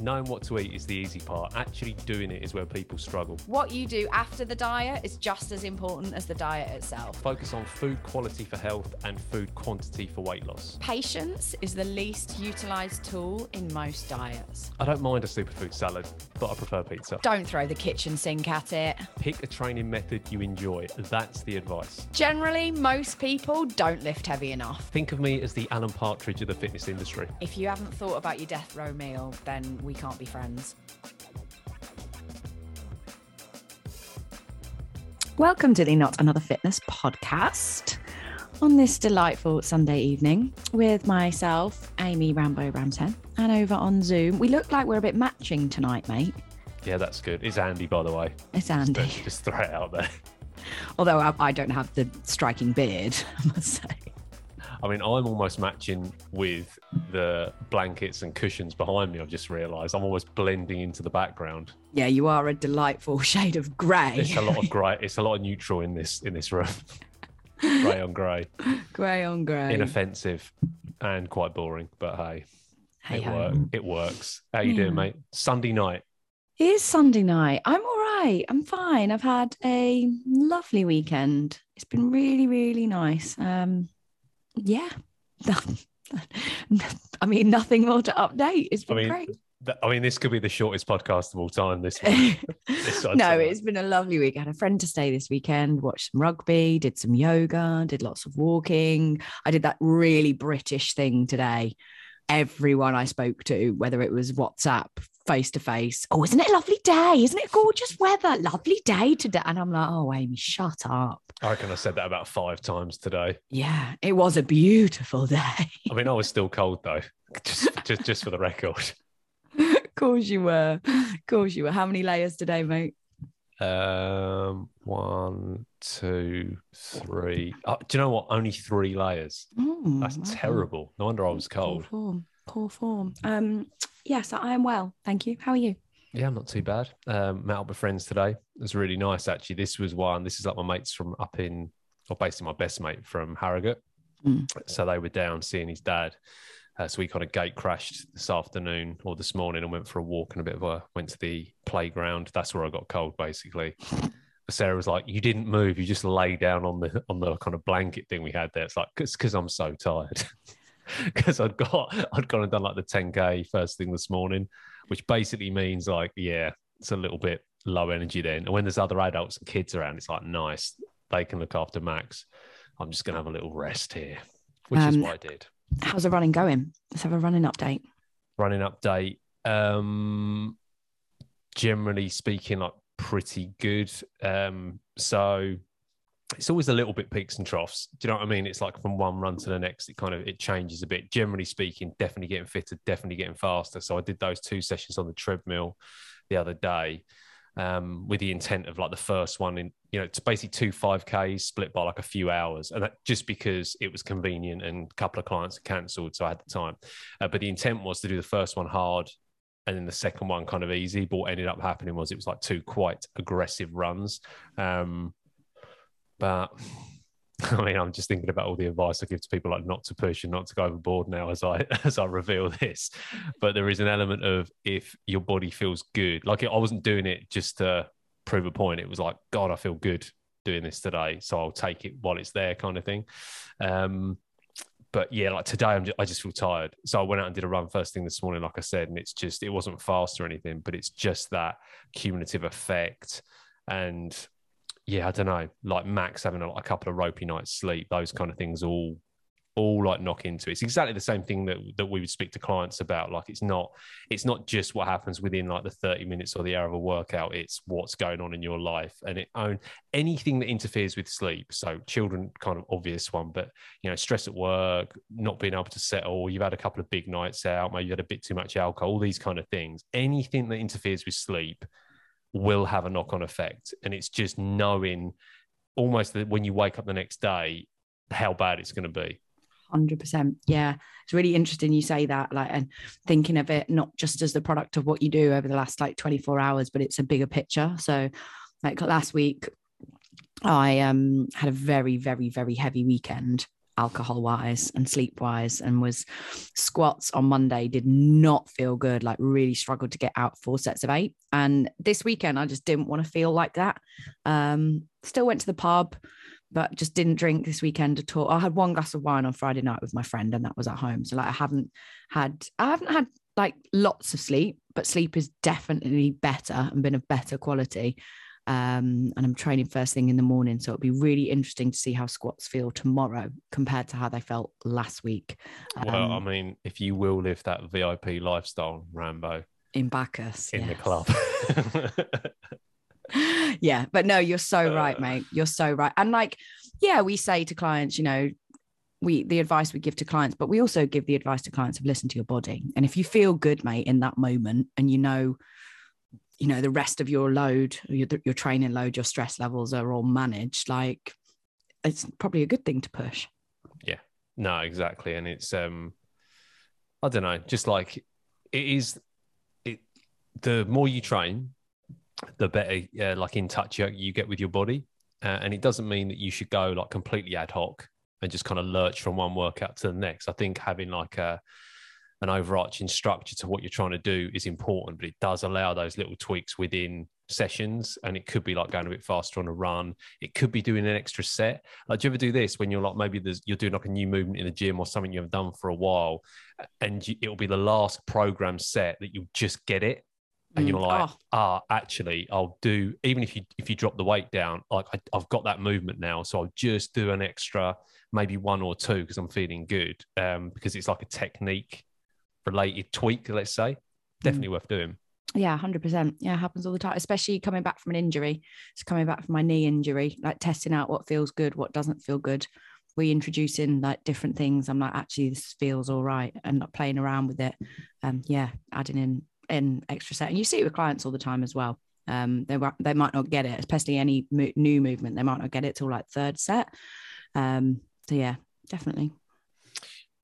knowing what to eat is the easy part. Actually doing it is where people struggle. What you do after the diet is just as important as the diet itself. Focus on food quality for health and food quantity for weight loss. Patience is the least utilized tool in most diets. I don't mind a superfood salad, but I prefer pizza. Don't throw the kitchen sink at it. Pick a training method you enjoy. That's the advice. Generally, most people don't lift heavy enough. Think of me as the Alan Partridge of the fitness industry. If you haven't thought about your death row meal, then we can't be friends. Welcome to the Not Another Fitness podcast on this delightful Sunday evening with myself, Amy Rambo Ramshen, and over on Zoom. We look like we're a bit matching tonight, mate. Yeah, that's good. It's Andy, by the way. It's Andy. Just, just throw it out there. Although I, I don't have the striking beard, I must say. I mean, I'm almost matching with the blankets and cushions behind me. I've just realised I'm almost blending into the background. Yeah, you are a delightful shade of grey. It's a lot of grey. It's a lot of neutral in this in this room. grey on grey. grey on grey. Inoffensive and quite boring, but hey, Hey it works. It works. How you doing, mate? Sunday night. It is Sunday night. I'm all right. I'm fine. I've had a lovely weekend. It's been really, really nice. Um, yeah. I mean, nothing more to update. It's I been mean, great. th- I mean, this could be the shortest podcast of all time. This. This no, it's been a lovely week. I had a friend to stay this weekend, watched some rugby, did some yoga, did lots of walking. I did that really British thing today. Everyone I spoke to, whether it was WhatsApp, face to face, oh, isn't it a lovely day? Isn't it gorgeous weather? Lovely day today. And I'm like, oh, Amy, shut up. I reckon I said that about five times today. Yeah, it was a beautiful day. I mean, I was still cold though, just just just for the record. of course you were. Of course you were. How many layers today, mate? Um, one, two, three. Oh, do you know what? Only three layers. Mm, That's done. terrible. No wonder I was cold. Poor form. Poor form. Um, yes, I am well. Thank you. How are you? Yeah, I'm not too bad. Um, met up with friends today. It was really nice actually. This was one. This is like my mates from up in, or basically my best mate from Harrogate. Mm. So they were down seeing his dad. Uh, so we kind of gate crashed this afternoon or this morning and went for a walk and a bit of a went to the playground. That's where I got cold basically. But Sarah was like, "You didn't move. You just lay down on the on the kind of blanket thing we had there." It's like because I'm so tired. Because I'd got I'd gone and done like the 10k first thing this morning, which basically means like yeah, it's a little bit low energy then. And when there's other adults and kids around, it's like nice. They can look after Max. I'm just gonna have a little rest here, which is Um, what I did. How's the running going? Let's have a running update. running update. Um, generally speaking, like pretty good. Um, so it's always a little bit peaks and troughs. Do you know what I mean? It's like from one run to the next, it kind of it changes a bit. Generally speaking, definitely getting fitter, definitely getting faster. So I did those two sessions on the treadmill the other day. Um, with the intent of like the first one in, you know, it's basically two 5Ks split by like a few hours. And that just because it was convenient and a couple of clients cancelled. So I had the time. Uh, but the intent was to do the first one hard and then the second one kind of easy. But what ended up happening was it was like two quite aggressive runs. Um, but I mean, I'm just thinking about all the advice I give to people, like not to push and not to go overboard now as I as I reveal this. But there is an element of if your body feels good, like I wasn't doing it just to prove a point. It was like, God, I feel good doing this today, so I'll take it while it's there, kind of thing. Um, but yeah, like today, I'm just, I just feel tired. So I went out and did a run first thing this morning, like I said, and it's just it wasn't fast or anything, but it's just that cumulative effect. And yeah, I don't know, like Max having a, a couple of ropey nights sleep, those kind of things all all like knock into it. It's exactly the same thing that that we would speak to clients about. Like it's not it's not just what happens within like the 30 minutes or the hour of a workout, it's what's going on in your life. And it own anything that interferes with sleep. So children kind of obvious one, but you know, stress at work, not being able to settle, you've had a couple of big nights out, maybe you had a bit too much alcohol, all these kind of things. Anything that interferes with sleep will have a knock-on effect. And it's just knowing almost that when you wake up the next day, how bad it's going to be. Hundred percent. Yeah, it's really interesting you say that. Like, and thinking of it not just as the product of what you do over the last like twenty four hours, but it's a bigger picture. So, like last week, I um had a very, very, very heavy weekend. Alcohol wise and sleep wise and was squats on Monday did not feel good like really struggled to get out four sets of eight. And this weekend I just didn't want to feel like that. Um still went to the pub but just didn't drink this weekend at all. I had one glass of wine on Friday night with my friend and that was at home. So like I haven't had I haven't had like lots of sleep but sleep is definitely better and been of better quality um, and I'm training first thing in the morning. So it'll be really interesting to see how squats feel tomorrow compared to how they felt last week. Um, well, I mean, if you will live that VIP lifestyle, Rambo, in Bacchus, in yes. the club. yeah, but no, you're so right, uh. mate. You're so right. And like, yeah, we say to clients, you know, we the advice we give to clients, but we also give the advice to clients of listen to your body. And if you feel good, mate, in that moment, and you know you know the rest of your load your, your training load your stress levels are all managed like it's probably a good thing to push. Yeah. No exactly. And it's um i don't know just like it is it the more you train the better uh, like in touch you, you get with your body. Uh, and it doesn't mean that you should go like completely ad hoc and just kind of lurch from one workout to the next. I think having like a an overarching structure to what you're trying to do is important, but it does allow those little tweaks within sessions. And it could be like going a bit faster on a run. It could be doing an extra set. Like, do you ever do this when you're like maybe there's you're doing like a new movement in the gym or something you haven't done for a while, and you, it'll be the last program set that you just get it. And you're mm, like, oh. ah, actually, I'll do even if you if you drop the weight down, like I, I've got that movement now, so I'll just do an extra, maybe one or two because I'm feeling good, um, because it's like a technique related tweak, let's say, definitely mm. worth doing. Yeah, 100%. Yeah, happens all the time, especially coming back from an injury. It's coming back from my knee injury, like testing out what feels good, what doesn't feel good. We introducing like different things. I'm like, actually, this feels all right, and not playing around with it. Um, yeah, adding in in extra set, and you see it with clients all the time as well. Um, they they might not get it, especially any mo- new movement. They might not get it till like third set. Um, so yeah, definitely.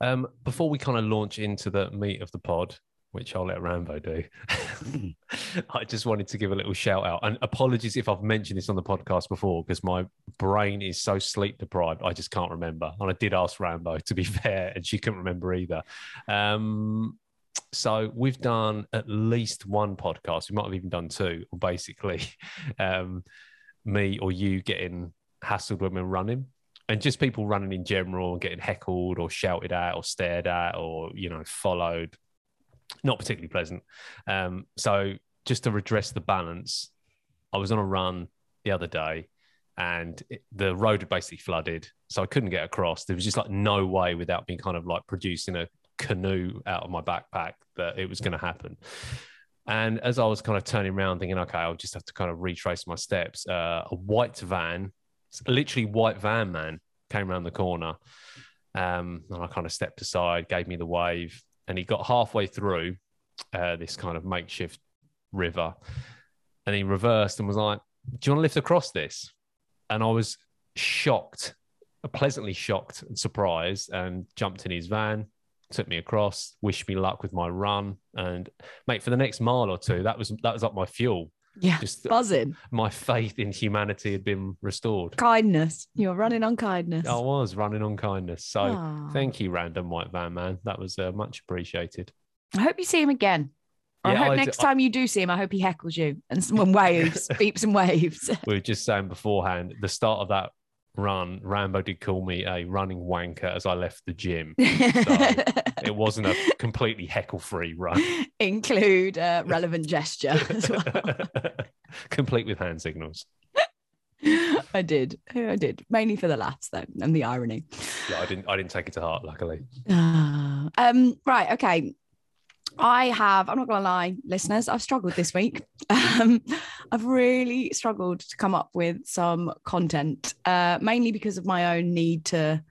Um, before we kind of launch into the meat of the pod, which I'll let Rambo do, I just wanted to give a little shout out. And apologies if I've mentioned this on the podcast before, because my brain is so sleep deprived, I just can't remember. And I did ask Rambo, to be fair, and she couldn't remember either. Um, so we've done at least one podcast. We might have even done two, basically um, me or you getting hassled when we're running and just people running in general and getting heckled or shouted at or stared at or you know followed not particularly pleasant. Um, so just to redress the balance i was on a run the other day and it, the road had basically flooded so i couldn't get across. There was just like no way without being kind of like producing a canoe out of my backpack that it was going to happen. And as i was kind of turning around thinking okay i'll just have to kind of retrace my steps uh, a white van literally white van man came around the corner. Um, and I kind of stepped aside, gave me the wave, and he got halfway through uh, this kind of makeshift river, and he reversed and was like, "Do you want to lift across this?" And I was shocked, pleasantly shocked and surprised, and jumped in his van, took me across, wished me luck with my run, and mate, for the next mile or two, that was that was up my fuel. Yeah, just buzzing. My faith in humanity had been restored. Kindness. You're running on kindness. I was running on kindness. So Aww. thank you, random white van man. That was uh, much appreciated. I hope you see him again. Yeah, I hope I next time you do see him, I hope he heckles you and someone waves, beeps and waves. we were just saying beforehand, the start of that run, Rambo did call me a running wanker as I left the gym. So it wasn't a completely heckle free run. Include a relevant gesture as well. Complete with hand signals. I did. I did. Mainly for the laughs though and the irony. Yeah, I didn't I didn't take it to heart, luckily. Uh, um, right, okay. I have, I'm not going to lie, listeners, I've struggled this week. Um, I've really struggled to come up with some content, uh, mainly because of my own need to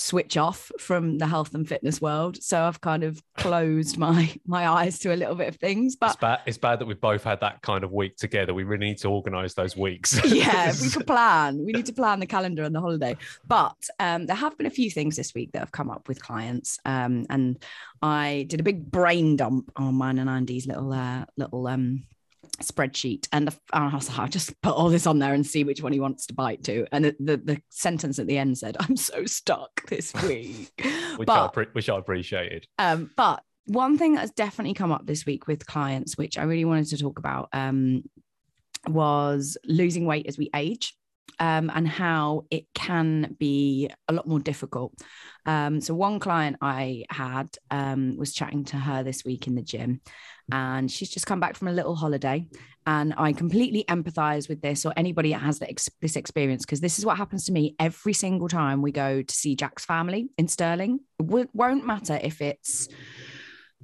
switch off from the health and fitness world. So I've kind of closed my my eyes to a little bit of things. But it's bad, it's bad that we've both had that kind of week together. We really need to organise those weeks. yeah, we could plan. We need to plan the calendar and the holiday. But um, there have been a few things this week that have come up with clients, um, and I did a big brain dump on mine and Andy's little uh, little um, spreadsheet and, the, I was like, I'll just put all this on there and see which one he wants to bite to. And the, the, the sentence at the end said, I'm so stuck this week. which, but, I, pre- which I appreciated. Um, but one thing that's definitely come up this week with clients, which I really wanted to talk about, um, was losing weight as we age. Um, and how it can be a lot more difficult. Um, so, one client I had um, was chatting to her this week in the gym, and she's just come back from a little holiday. And I completely empathize with this, or anybody that has this experience, because this is what happens to me every single time we go to see Jack's family in Stirling. It won't matter if it's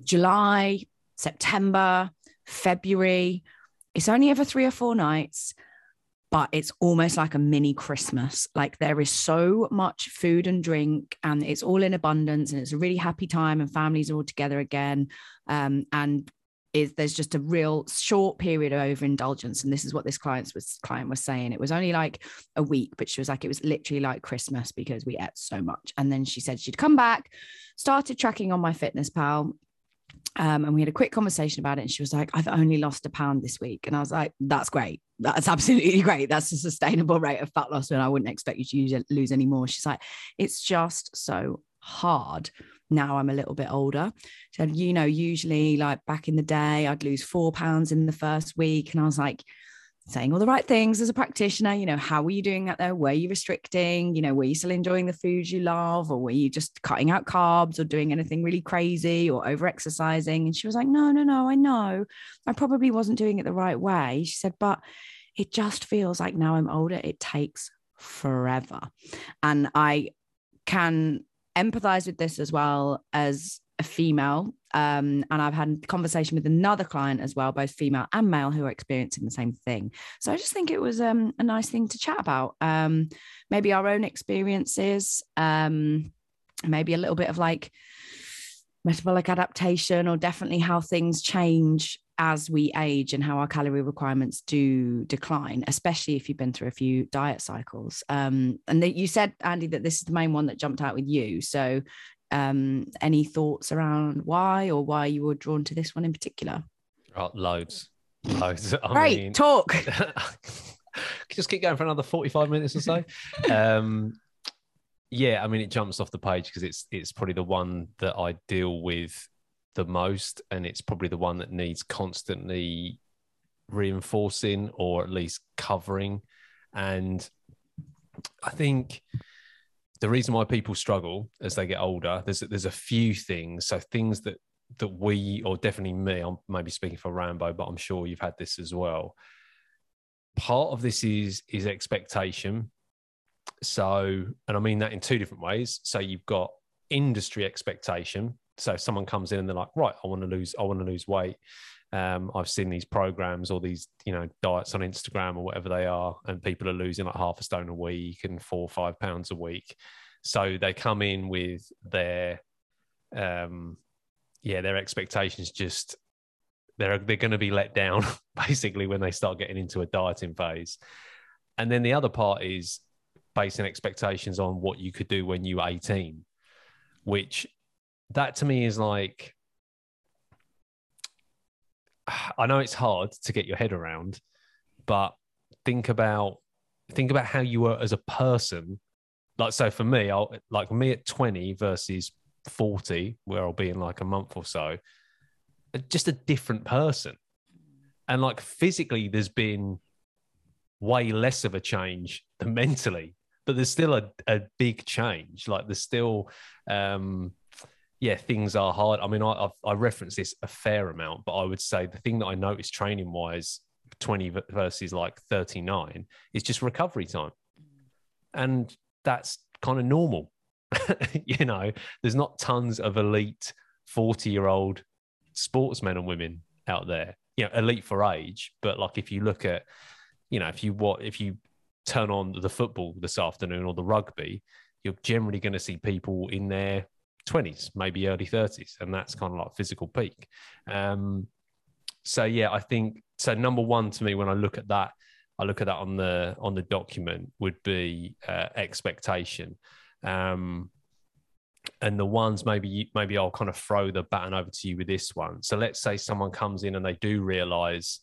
July, September, February. It's only ever three or four nights, but it's almost like a mini Christmas. Like there is so much food and drink, and it's all in abundance, and it's a really happy time, and families are all together again. Um, and is there's just a real short period of overindulgence and this is what this client was client was saying it was only like a week but she was like it was literally like christmas because we ate so much and then she said she'd come back started tracking on MyFitnessPal um, and we had a quick conversation about it. And she was like, I've only lost a pound this week. And I was like, that's great. That's absolutely great. That's a sustainable rate of fat loss. And I wouldn't expect you to use, lose any more. She's like, it's just so hard. Now I'm a little bit older. Said, you know, usually like back in the day, I'd lose four pounds in the first week. And I was like, saying all the right things as a practitioner. You know, how were you doing that there? Were you restricting? You know, were you still enjoying the foods you love, or were you just cutting out carbs or doing anything really crazy or over exercising? And she was like, No, no, no, I know. I probably wasn't doing it the right way. She said, But it just feels like now I'm older, it takes forever. And I can empathize with this as well as a female um, and I've had a conversation with another client as well, both female and male, who are experiencing the same thing. So I just think it was um, a nice thing to chat about. Um, maybe our own experiences, um, maybe a little bit of like metabolic adaptation, or definitely how things change as we age and how our calorie requirements do decline, especially if you've been through a few diet cycles. Um, and the, you said, Andy, that this is the main one that jumped out with you. So um, any thoughts around why or why you were drawn to this one in particular? Oh, loads, loads. I Great, mean, talk. just keep going for another forty-five minutes or so. um, yeah, I mean, it jumps off the page because it's it's probably the one that I deal with the most, and it's probably the one that needs constantly reinforcing or at least covering. And I think the reason why people struggle as they get older, there's there's a few things. So things that that we, or definitely me, I'm maybe speaking for Rambo, but I'm sure you've had this as well. Part of this is is expectation. So, and I mean that in two different ways. So you've got industry expectation. So if someone comes in and they're like, right, I want to lose, I want to lose weight. Um, I've seen these programs or these, you know, diets on Instagram or whatever they are, and people are losing like half a stone a week and four or five pounds a week. So they come in with their, um, yeah, their expectations just they're they're going to be let down basically when they start getting into a dieting phase. And then the other part is basing expectations on what you could do when you were 18, which that to me is like I know it's hard to get your head around, but think about think about how you were as a person. Like so for me, I'll like me at 20 versus 40, where I'll be in like a month or so, just a different person. And like physically, there's been way less of a change than mentally, but there's still a, a big change. Like there's still um yeah, things are hard. I mean, I I've, I reference this a fair amount, but I would say the thing that I noticed training wise, twenty versus like thirty nine, is just recovery time, and that's kind of normal. you know, there's not tons of elite forty year old sportsmen and women out there. You know, elite for age, but like if you look at, you know, if you what if you turn on the football this afternoon or the rugby, you're generally going to see people in there 20s, maybe early 30s, and that's kind of like physical peak. Um, so yeah, I think so. Number one to me, when I look at that, I look at that on the on the document would be uh, expectation. Um, and the ones maybe maybe I'll kind of throw the baton over to you with this one. So let's say someone comes in and they do realize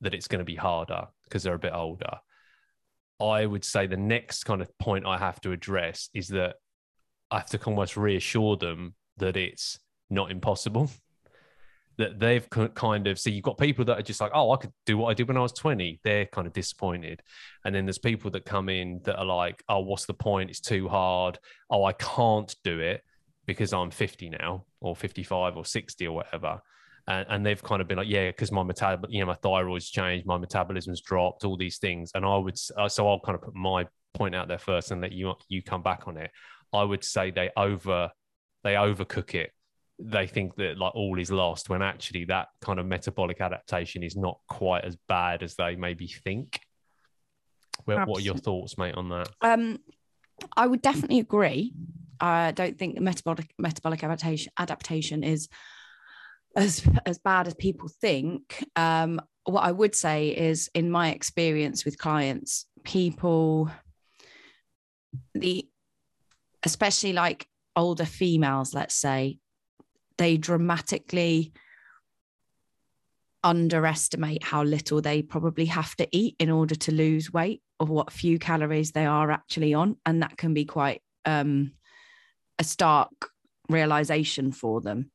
that it's going to be harder because they're a bit older. I would say the next kind of point I have to address is that I have to almost reassure them that it's not impossible. That they've kind of, so you've got people that are just like, oh, I could do what I did when I was 20. They're kind of disappointed. And then there's people that come in that are like, oh, what's the point? It's too hard. Oh, I can't do it because I'm 50 now or 55 or 60 or whatever and, and they've kind of been like, yeah, because my metab, you know, my thyroid's changed, my metabolism's dropped, all these things, and I would, uh, so I'll kind of put my point out there first and let you you come back on it. I would say they over they overcook it. They think that like all is lost when actually that kind of metabolic adaptation is not quite as bad as they maybe think. Well, what are your thoughts, mate, on that? Um, I would definitely agree. I don't think metabolic metabolic adaptation adaptation is as as bad as people think um, what i would say is in my experience with clients people the especially like older females let's say they dramatically underestimate how little they probably have to eat in order to lose weight or what few calories they are actually on. And that can be quite um, a stark realization for them.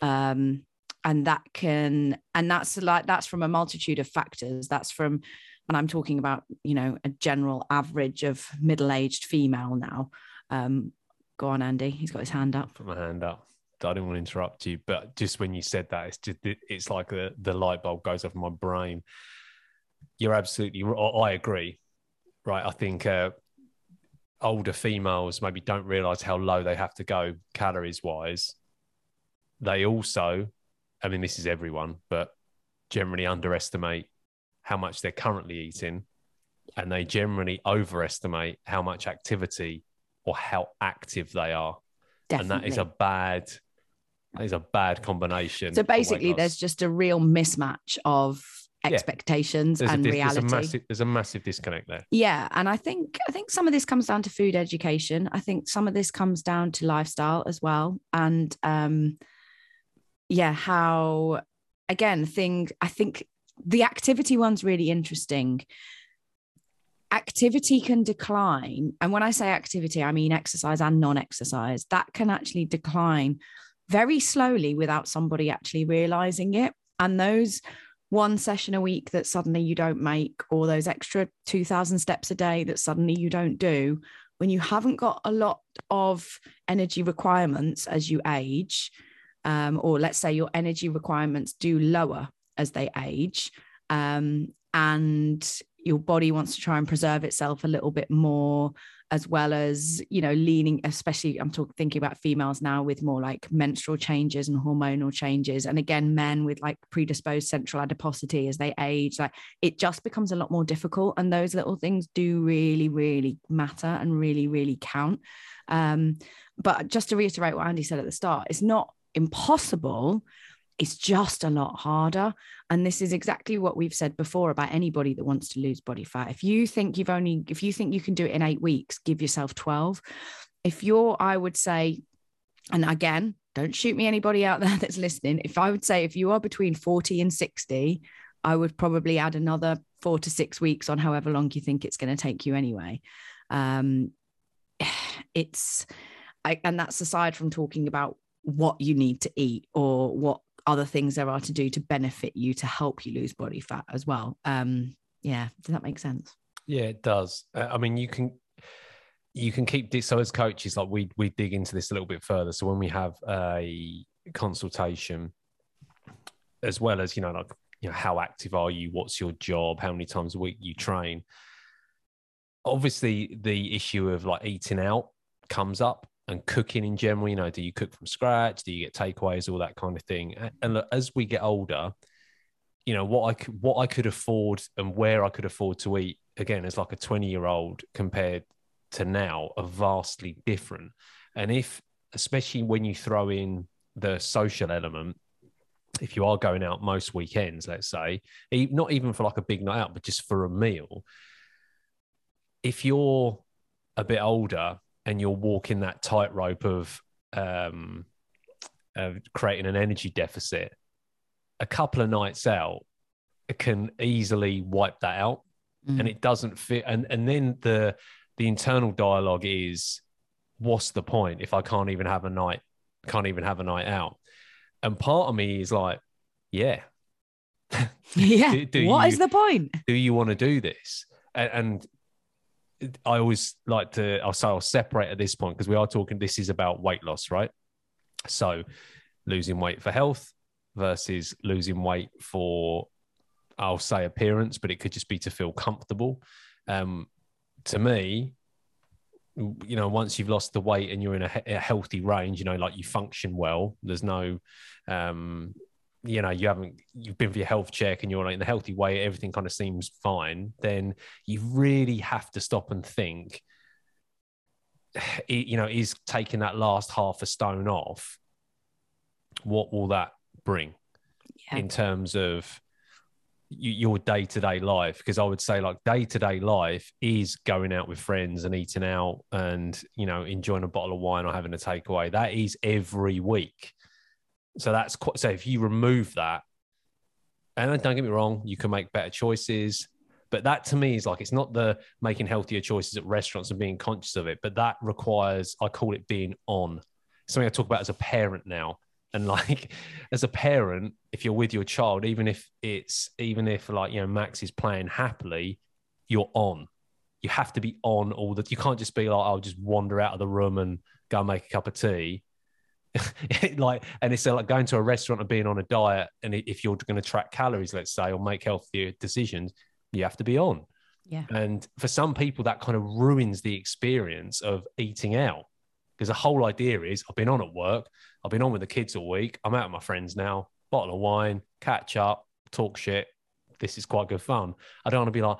Um, and that can and that's like that's from a multitude of factors. That's from and i'm talking about you know a general average of middle-aged female now um go on andy he's got his hand up put my hand up I didn't want to interrupt you, but just when you said that, it's just it's like the the light bulb goes off in my brain. You're absolutely. I agree, right? I think uh, older females maybe don't realize how low they have to go calories wise. They also I mean, this is everyone, but generally underestimate how much they're currently eating, and they generally overestimate how much activity or how active they are. Definitely. And that is a bad that is a bad combination. So basically, there's just a real mismatch of expectations yeah. and a, reality. There's a, massive, there's a massive disconnect there. Yeah, and I think I think some of this comes down to food education. I think some of this comes down to lifestyle as well, and um, yeah, how again, thing I think the activity one's really interesting. Activity can decline. And when I say activity, I mean exercise and non exercise. That can actually decline very slowly without somebody actually realizing it. And those one session a week that suddenly you don't make, or those extra 2000 steps a day that suddenly you don't do, when you haven't got a lot of energy requirements as you age, um, or let's say your energy requirements do lower as they age, um, and your body wants to try and preserve itself a little bit more as well as you know leaning especially i'm talking thinking about females now with more like menstrual changes and hormonal changes and again men with like predisposed central adiposity as they age like it just becomes a lot more difficult and those little things do really really matter and really really count um, but just to reiterate what andy said at the start it's not impossible. It's just a lot harder. And this is exactly what we've said before about anybody that wants to lose body fat. If you think you've only, if you think you can do it in eight weeks, give yourself 12. If you're, I would say, and again, don't shoot me anybody out there that's listening. If I would say if you are between 40 and 60, I would probably add another four to six weeks on however long you think it's going to take you anyway. Um, it's, I, and that's aside from talking about what you need to eat or what other things there are to do to benefit you to help you lose body fat as well. Um, yeah, does that make sense? Yeah, it does. Uh, I mean, you can you can keep this. So as coaches, like we we dig into this a little bit further. So when we have a consultation, as well as you know, like you know, how active are you? What's your job? How many times a week you train? Obviously, the issue of like eating out comes up and cooking in general. You know, do you cook from scratch? Do you get takeaways? All that kind of thing. And look, as we get older, you know what I could, what I could afford and where I could afford to eat again as like a twenty year old compared to now are vastly different. And if, especially when you throw in the social element, if you are going out most weekends, let's say, not even for like a big night out, but just for a meal, if you're a bit older and you're walking that tightrope of um, of creating an energy deficit, a couple of nights out can easily wipe that out Mm. and it doesn't fit and and then the the internal dialogue is what's the point if i can't even have a night can't even have a night out and part of me is like yeah yeah. do- do What is you- the point? do you want to do this and, and i always like to i'll say i'll separate at this point because we are talking this is about weight loss right? So losing weight for health versus losing weight for i'll say appearance but it could just be to feel comfortable. Um to me you know once you've lost the weight and you're in a, a healthy range you know like you function well there's no um you know you haven't you've been for your health check and you're like in a healthy way everything kind of seems fine then you really have to stop and think you know is taking that last half a stone off what will that bring? Yeah. in terms of your day-to-day life because i would say like day-to-day life is going out with friends and eating out and you know enjoying a bottle of wine or having a takeaway. That is every week so that's quite so if you remove that and don't get me wrong you can make better choices but that to me is like it's not the making healthier choices at restaurants and being conscious of it but that requires i call it being on. Something i talk about as a parent now. And like as a parent if you're with your child even if it's even if like you know max is playing happily you're on. You have to be on all that you can't just be like i'll just wander out of the room and go make a cup of tea like and it's uh, like going to a restaurant and being on a diet and if you're going to track calories let's say or make healthier decisions you have to be on. Yeah. and for some people that kind of ruins the experience of eating out because the whole idea is i've been on at work i've been on with the kids all week i'm out with my friends now bottle of wine catch up talk shit this is quite good fun. I don't want to be like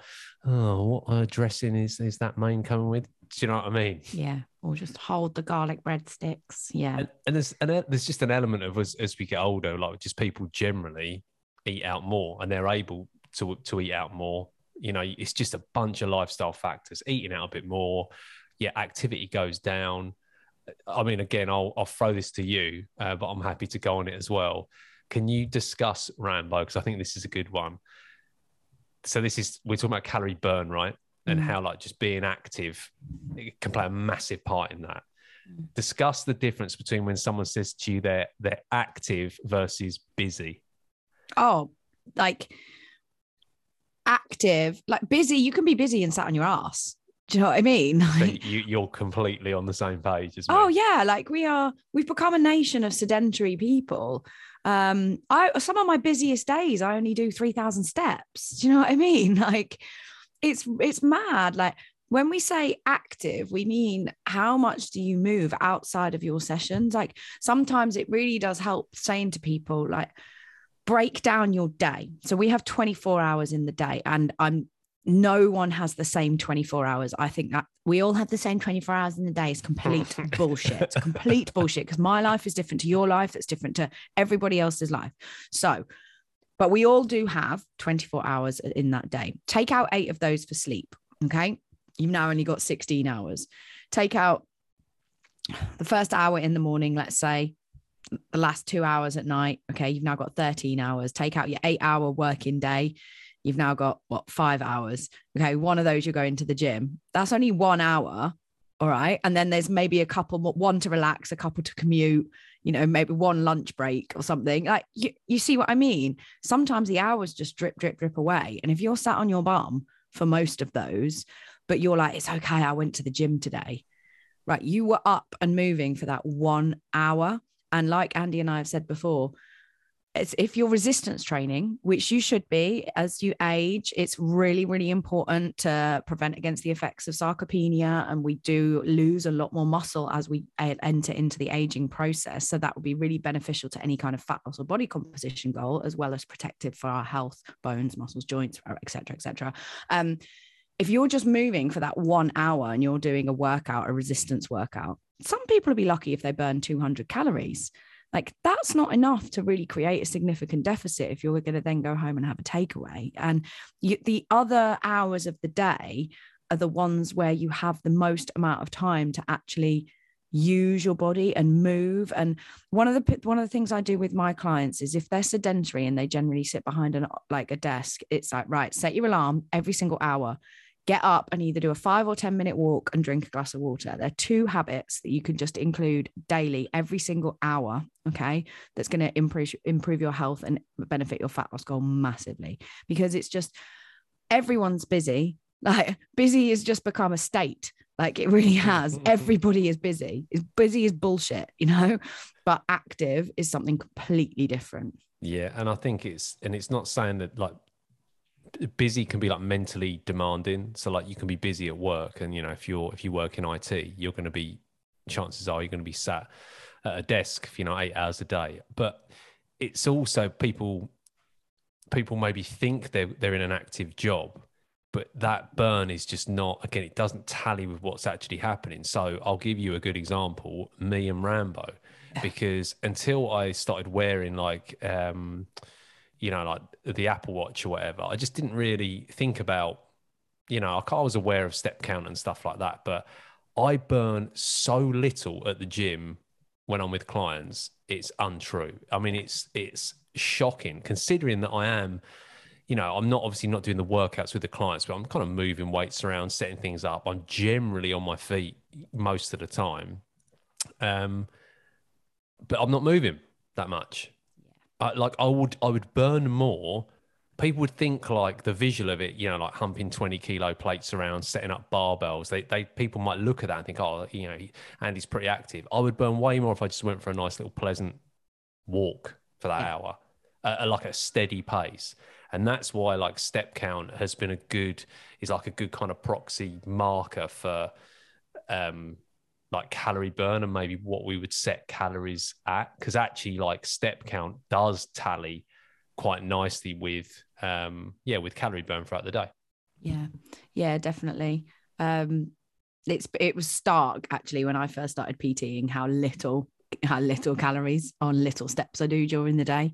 oh what uh, dressing is is that main coming with do you know what i mean Yeah. Or just hold the garlic breadsticks. Yeah. and, and there's and there's just an element of as, as we get older, like just people generally eat out more and they're able to to eat out more. You know, it's just a bunch of lifestyle factors. Eating out a bit more, yeah, activity goes down. I mean, again, I'll I'll throw this to you, uh, but I'm happy to go on it as well. Can you discuss Rambo? Because I think this is a good one. So this is we're talking about calorie burn, right? And Mm. how like just being active it can play a massive part in that Mm. discuss the difference between when someone says to you they're they're active versus busy. Oh, like active, like busy. You can be busy and sat on your ass. Do you know what I mean? So you, you're completely on the same page as me. Oh yeah, like we are we've become a nation of sedentary people. Um I some of my busiest days I only do 3000 steps. Do you know what I mean? Like it's it's mad like when we say active, we mean how much do you move outside of your sessions? Like sometimes it really does help saying to people like break down your day. So we have 24 hours in the day and I'm no one has the same 24 hours. I think that we all have the same 24 hours in the day is complete bullshit. It's complete bullshit. Because my life is different to your life. It's different to everybody else's life. So, but we all do have 24 hours in that day. Take out eight of those for sleep. Okay. You've now only got 16 hours. Take out the first hour in the morning, let's say, the last two hours at night. Okay. You've now got 13 hours. Take out your eight hour working day you've now got what five hours okay one of those you're going to the gym that's only one hour all right and then there's maybe a couple one to relax a couple to commute you know maybe one lunch break or something like you, you see what i mean sometimes the hours just drip drip drip away and if you're sat on your bum for most of those but you're like it's okay i went to the gym today right you were up and moving for that one hour and like andy and i have said before it's if you're resistance training, which you should be as you age, it's really, really important to prevent against the effects of sarcopenia. And we do lose a lot more muscle as we enter into the aging process. So that would be really beneficial to any kind of fat loss or body composition goal, as well as protective for our health, bones, muscles, joints, etc., etc. Um, if you're just moving for that one hour and you're doing a workout, a resistance workout, some people will be lucky if they burn 200 calories. Like that's not enough to really create a significant deficit if you're going to then go home and have a takeaway. And you, the other hours of the day are the ones where you have the most amount of time to actually use your body and move. And one of the one of the things i do with my clients is if they're sedentary and they generally sit behind an like a desk it's like right set your alarm every single hour get up and either do a five or 10 minute walk and drink a glass of water. They're two habits that you can just include daily, every single hour. Okay. That's going to improve, improve your health and benefit your fat loss goal massively because it's just everyone's busy. Like busy has just become a state. Like it really has. Everybody is busy. Is busy is bullshit, you know, but active is something completely different. Yeah. And I think it's, and it's not saying that like busy can be like mentally demanding. So like you can be busy at work and you know if you're if you work in it you're going to be chances are you're going to be sat at a desk for you know eight hours a day. But it's also people people maybe think they're they're in an active job but that burn is just not again it doesn't tally with what's actually happening. So i'll give you a good example me and rambo because until i started wearing like um you know, like the Apple Watch or whatever. I just didn't really think about, you know, I was aware of step count and stuff like that, but I burn so little at the gym when I'm with clients. It's untrue. I mean, it's it's shocking considering that I am, you know, I'm not obviously not doing the workouts with the clients, but I'm kind of moving weights around, setting things up. I'm generally on my feet most of the time, um, but I'm not moving that much. I, like I would I would burn more. People would think like the visual of it, you know, like humping twenty kilo plates around, setting up barbells. They they people might look at that and think, oh, you know, Andy's pretty active. I would burn way more if I just went for a nice little pleasant walk for that yeah. hour, uh, like a steady pace. And that's why like step count has been a good is like a good kind of proxy marker for um like calorie burn and maybe what we would set calories at because actually like step count does tally quite nicely with um yeah with calorie burn throughout the day. Yeah. Yeah definitely. Um it's it was stark actually when i first started pting how little how little calories on little steps i do during the day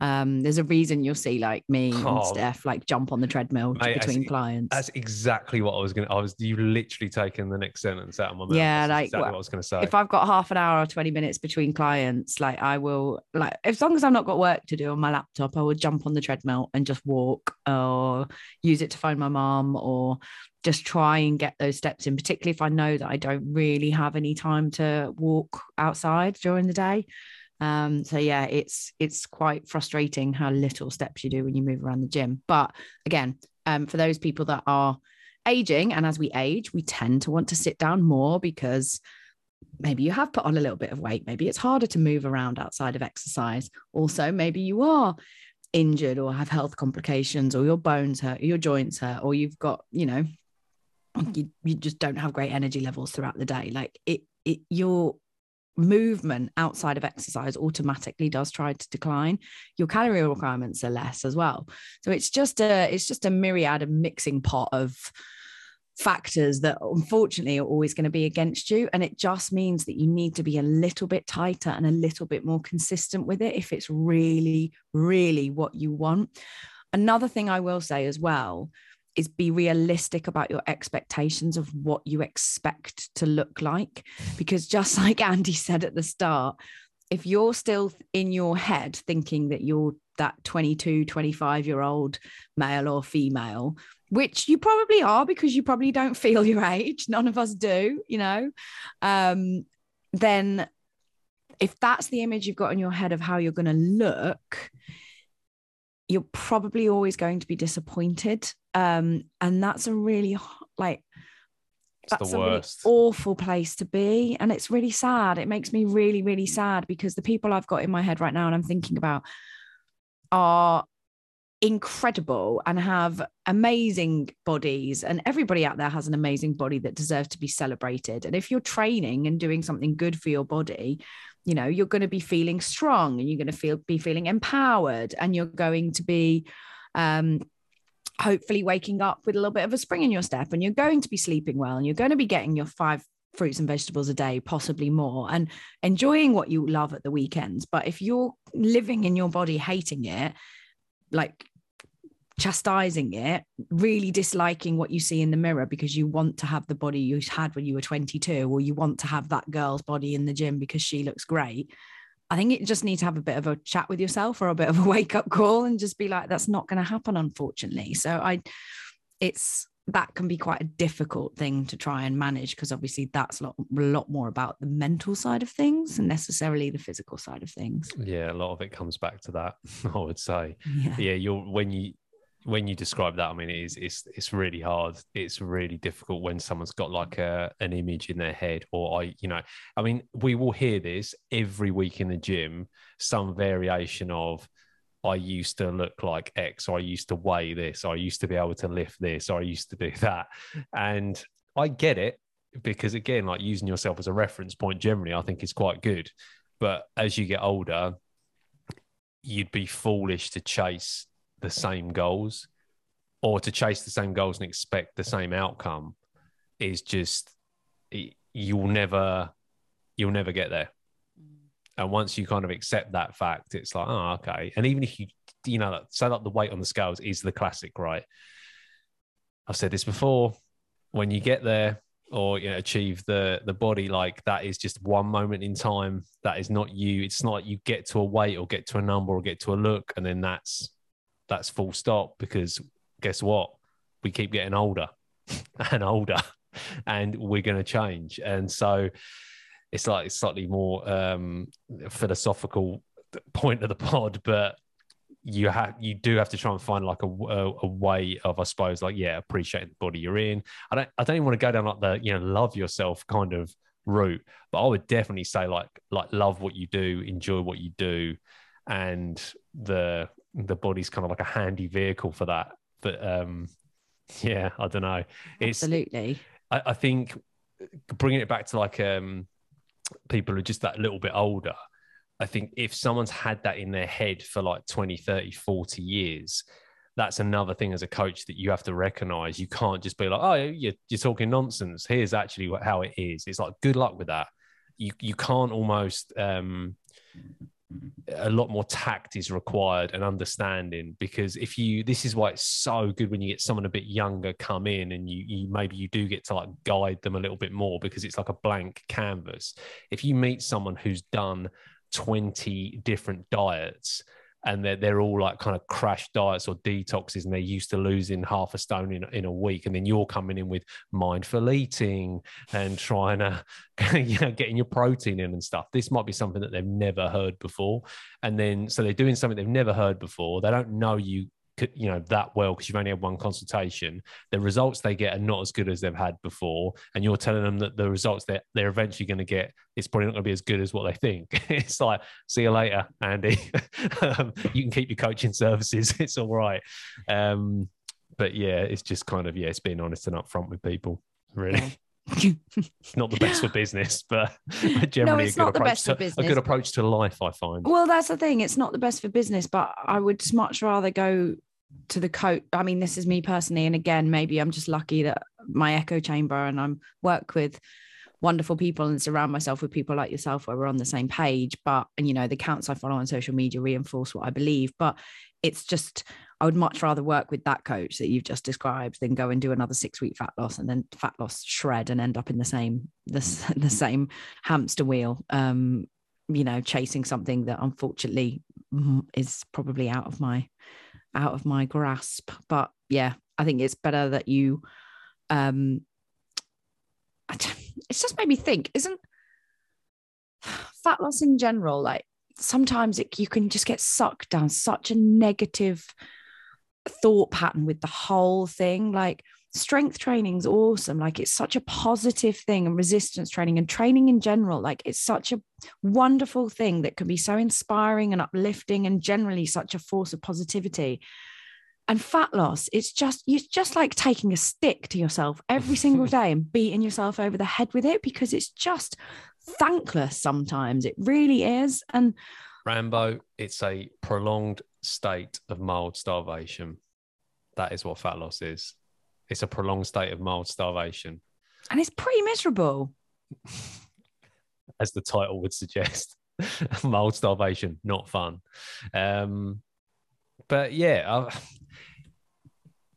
um, there's a reason you'll see like me and oh, Steph like jump on the treadmill mate, between that's, clients. That's exactly what I was gonna. I was you literally taking the next sentence out of my mouth. Yeah, that's like exactly what I was gonna say. If I've got half an hour or 20 minutes between clients, like I will like as long as I've not got work to do on my laptop, I will jump on the treadmill and just walk or use it to find my mom or just try and get those steps in, particularly if I know that I don't really have any time to walk outside during the day. Um, so yeah, it's it's quite frustrating how little steps you do when you move around the gym. But again, um, for those people that are aging, and as we age, we tend to want to sit down more because maybe you have put on a little bit of weight. Maybe it's harder to move around outside of exercise. Also, maybe you are injured or have health complications, or your bones hurt, or your joints hurt, or you've got, you know, you, you just don't have great energy levels throughout the day. Like it, it you're movement outside of exercise automatically does try to decline. Your calorie requirements are less as well. So it's just a it's just a myriad of mixing pot of factors that unfortunately are always going to be against you. And it just means that you need to be a little bit tighter and a little bit more consistent with it if it's really really what you want. Another thing i will say as well is be realistic about your expectations of what you expect to look like. Because just like Andy said at the start, if you're still in your head thinking that you're that 22, 25 year old male or female, which you probably are because you probably don't feel your age, none of us do, you know, um, then if that's the image you've got in your head of how you're going to look, you're probably always going to be disappointed. Um, and that's a really like it's that's a really awful place to be. And it's really sad. It makes me really, really sad because the people I've got in my head right now and I'm thinking about are incredible and have amazing bodies and everybody out there has an amazing body that deserves to be celebrated and if you're training and doing something good for your body you know you're going to be feeling strong and you're going to feel be feeling empowered and you're going to be um hopefully waking up with a little bit of a spring in your step and you're going to be sleeping well and you're going to be getting your five fruits and vegetables a day possibly more and enjoying what you love at the weekends but if you're living in your body hating it like chastising it, really disliking what you see in the mirror because you want to have the body you had when you were 22, or you want to have that girl's body in the gym because she looks great. I think you just need to have a bit of a chat with yourself or a bit of a wake up call and just be like, that's not going to happen, unfortunately. So I, it's, that can be quite a difficult thing to try and manage because obviously that's a lot, a lot more about the mental side of things and necessarily the physical side of things. Yeah, a lot of it comes back to that. I would say. Yeah. Yeah, you're when you when you describe that, I mean, it is it's it's really hard. It's really difficult when someone's got like a an image in their head, or I, you know, I mean, we will hear this every week in the gym, some variation of. I used to look like X, or I used to weigh this, or I used to be able to lift this, or I used to do that. And I get it because, again, like using yourself as a reference point generally, I think is quite good. But as you get older, you'd be foolish to chase the same goals or to chase the same goals and expect the same outcome is just you'll never you'll never get there. Mm. And once you kind of accept that fact it's like oh okay. And even if you you know say like the weight on the scales is the classic right? I've said this before when you get there or you know, achieve the the body like that is just one moment in time. That is not you. It's not like you get to a weight or get to a number or get to a look and then that's that's full stop because guess what? We keep getting older and older and we're going to change. And so it's like it's slightly more um, philosophical point of the pod, but you have you do have to try and find like a, a, a, way of I suppose like yeah appreciating the body you're in. I don't I don't even want to go down like the you know love yourself kind of route, but I would definitely say like like love what you do, enjoy what you do, and the the body's kind of like a handy vehicle for that. But um, yeah, I don't know. It's, Absolutely. I, I think bringing it back to like um, people who are just that little bit older. I think if someone's had that in their head for like 20, 30, 40 years, that's another thing as a coach that you have to recognize. You can't just be like, oh, you're, you're talking nonsense. Here's actually what, how it is. It's like, good luck with that. You, you can't almost um, a lot more tact is required and understanding because if you this is why it's so good when you get someone a bit younger come in and you, you maybe you do get to like guide them a little bit more because it's like a blank canvas. If you meet someone who's done 20 different diets and they're, they're all like kind of crash diets or detoxes and they're used to losing half a stone in, in a week and then you're coming in with mindful eating and trying to you know getting your protein in and stuff. This might be something that they've never heard before. And then so they're doing something they've never heard before. They don't know you you know that well because you've only had one consultation the results they get are not as good as they've had before and you're telling them that the results that they're eventually going to get is probably not going to be as good as what they think. It's like see you later andy. Um, you can keep your coaching services it's all right um, but yeah it's just kind of yeah it's being honest and upfront with people really not the best for business, but generally no, a good approach to a good approach to life. I find. Well, that's the thing; it's not the best for business, but I would much rather go to the coach. I mean, this is me personally, and again, maybe I'm just lucky that my echo chamber and I'm work with wonderful people and surround myself with people like yourself where we're on the same page. But and you know, the accounts I follow on social media reinforce what I believe. But it's just I would much rather work with that coach that you've just described than go and do another six week fat loss and then fat loss shred and end up in the same the, the same hamster wheel. Um, you know, chasing something that unfortunately is probably out of my out of my grasp. But yeah, I think it's better that you um it's just made me think, isn't fat loss in general like sometimes it, you can just get sucked down such a negative thought pattern with the whole thing like strength training is awesome like it's such a positive thing and resistance training and training in general like it's such a wonderful thing that can be so inspiring and uplifting and generally such a force of positivity. And fat loss it's just it's just like taking a stick to yourself every single day and beating yourself over the head with it because it's just thankless sometimes it really is and rambo it's a prolonged state of mild starvation. That is what fat loss is. It's a prolonged state of mild starvation. And it's pretty miserable. As the title would suggest mild starvation not fun. Um but yeah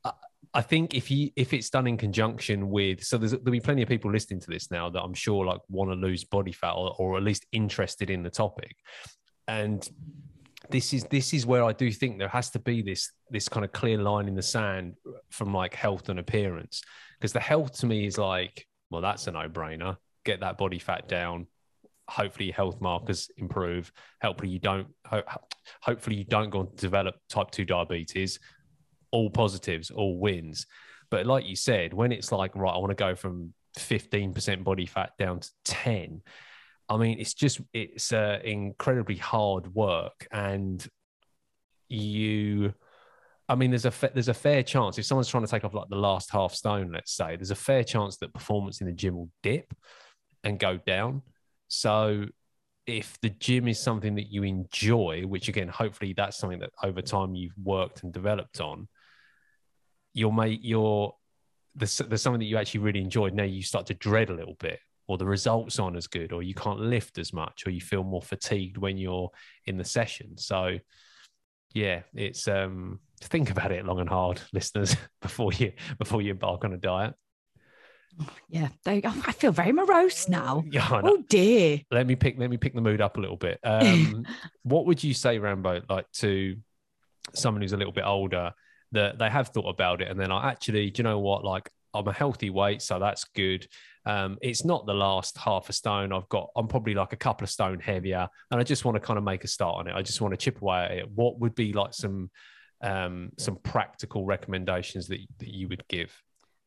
I, I think if you if it's done in conjunction with so there's there'll be plenty of people listening to this now that I'm sure like want to lose body fat or, or at least interested in the topic, and this is this is where I do think there has to be this this kind of clear line in the sand from like health and appearance. Because the health to me is like well that's a no brainer get that body fat down. Hopefully health markers improve. Hopefully you don't ho- hopefully you don't go to develop type 2 diabetes. All positives all wins. But like you said when it's like right i want to go from 15% body fat down to 10 i mean it's just it's uh, incredibly hard work and you I mean, there's a fa- there's a fair chance if someone's trying to take off like the last half stone, let's say, there's a fair chance that performance in the gym will dip and go down. So if the gym is something that you enjoy, which again, hopefully that's something that over time you've worked and developed on, you'll make your there's, there's something that you actually really enjoyed. Now you start to dread a little bit, or the results aren't as good, or you can't lift as much, or you feel more fatigued when you're in the session. So yeah, it's um think about it long and hard, listeners, before you before you embark on a diet. Yeah, there you go. I feel very morose now. Yeah, oh dear. Let me pick let me pick the mood up a little bit. Um, what would you say, Rambo, like to someone who's a little bit older that they have thought about it and then I actually, do you know what? Like I'm a healthy weight, so that's good. Um, it's not the last half a stone. I've got, I'm probably like a couple of stone heavier, and I just want to kind of make a start on it. I just want to chip away at it. What would be like some um, some practical recommendations that, that you would give?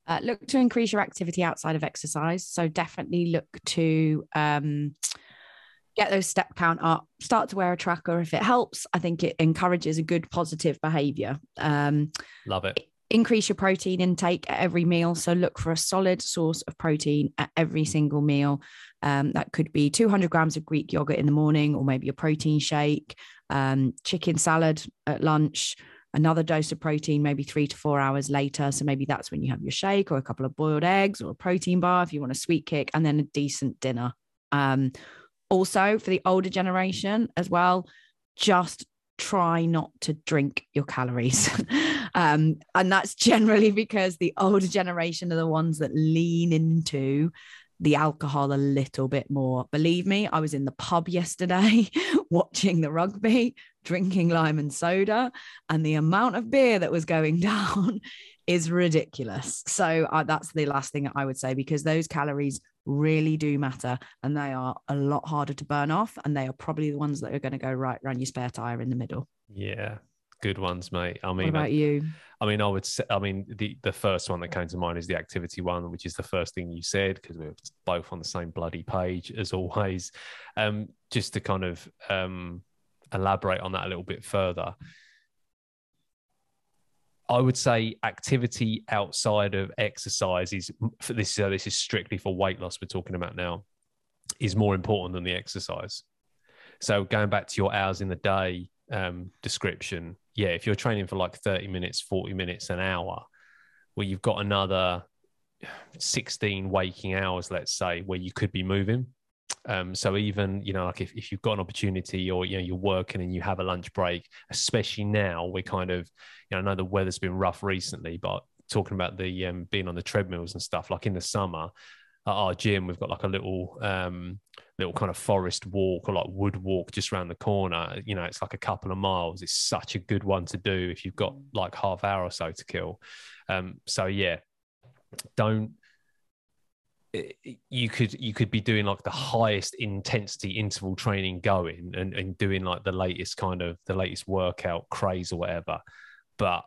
Uh, look to increase your activity outside of exercise. So definitely look to um, get those step count up. Start to wear a tracker if it helps. I think it encourages a good positive behavior. Um, Love it. Increase your protein intake at every meal. So look for a solid source of protein at every single meal. Um, that could be 200 grams of Greek yogurt in the morning, or maybe a protein shake, um, chicken salad at lunch another dose of protein maybe three to four hours later. So maybe that's when you have your shake or a couple of boiled eggs or a protein bar if you want a sweet kick, and then a decent dinner. Um, also, for the older generation as well, just try not to drink your calories. um, and that's generally because the older generation are the ones that lean into the alcohol a little bit more. Believe me, I was in the pub yesterday watching the rugby, drinking lime and soda, and the amount of beer that was going down is ridiculous. So uh, that's the last thing I would say because those calories really do matter and they are a lot harder to burn off and they are probably the ones that are going to go right around your spare tire in the middle. Yeah, good ones, mate. I mean, what about I, you? I mean, I would say, I mean, the, the first one that came to mind is the activity one, which is the first thing you said, because we're both on the same bloody page as always. Um, just to kind of um, elaborate on that a little bit further, I would say activity outside of exercise is for this. Uh, this is strictly for weight loss. We're talking about now is more important than the exercise. So going back to your hours in the day um, description, yeah, if you're training for like 30 minutes, 40 minutes, an hour, well, you've got another 16 waking hours, let's say, where you could be moving. Um, so even you know, like if, if you've got an opportunity or you know you're working and you have a lunch break, especially now, we're kind of you know I know the weather's been rough recently, but talking about the um, being on the treadmills and stuff, like in the summer, at our gym, we've got like a little um, little kind of forest walk or like wood walk just around the corner. You know, it's like a couple of miles. It's such a good one to do if you've got like half hour or so to kill. Um, so yeah, don't Eh, you could you could be doing like the highest intensity interval training going and, and doing like the latest kind of the latest workout craze or whatever. But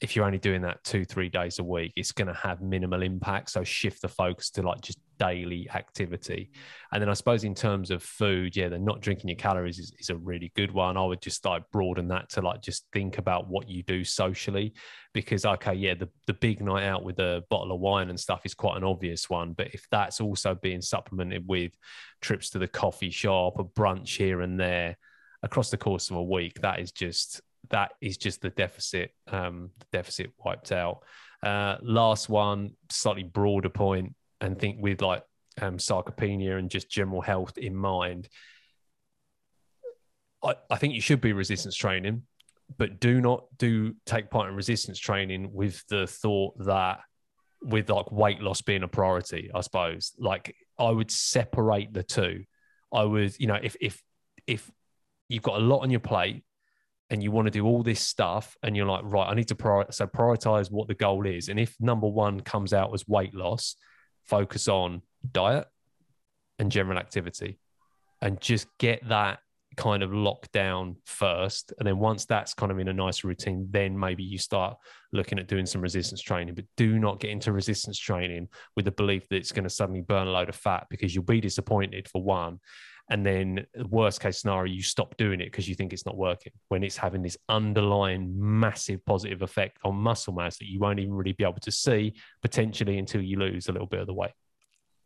if you're only doing that two three days a week it's going to have minimal impact. So shift the focus to like just daily activity. And then i suppose in terms of food yeah the not drinking your calories is, is a really good one. I would just like broaden that to like just think about what you do socially because okay yeah the, the big night out with a bottle of wine and stuff is quite an obvious one. But if that's also being supplemented with trips to the coffee shop a brunch here and there across the course of a week that is just that is just the deficit um, the deficit wiped out. Uh, last one, slightly broader point, and think with like um, sarcopenia and just general health in mind. I, I think you should be resistance training. but do not do take part in resistance training with the thought that with like weight loss being a priority, I suppose. Like I would separate the two. I would, you know, if if if you've got a lot on your plate and you want to do all this stuff and you're like, right, I need to prioritize, so prioritize what the goal is. And if number one comes out as weight loss, focus on diet and general activity and just get that kind of locked down first. And then once that's kind of in a nice routine, then maybe you start looking at doing some resistance training. But do not get into resistance training with the belief that it's going to suddenly burn a load of fat because you'll be disappointed for one. And then worst case scenario, you stop doing it because you think it's not working when it's having this underlying massive positive effect on muscle mass that you won't even really be able to see potentially until you lose a little bit of the weight.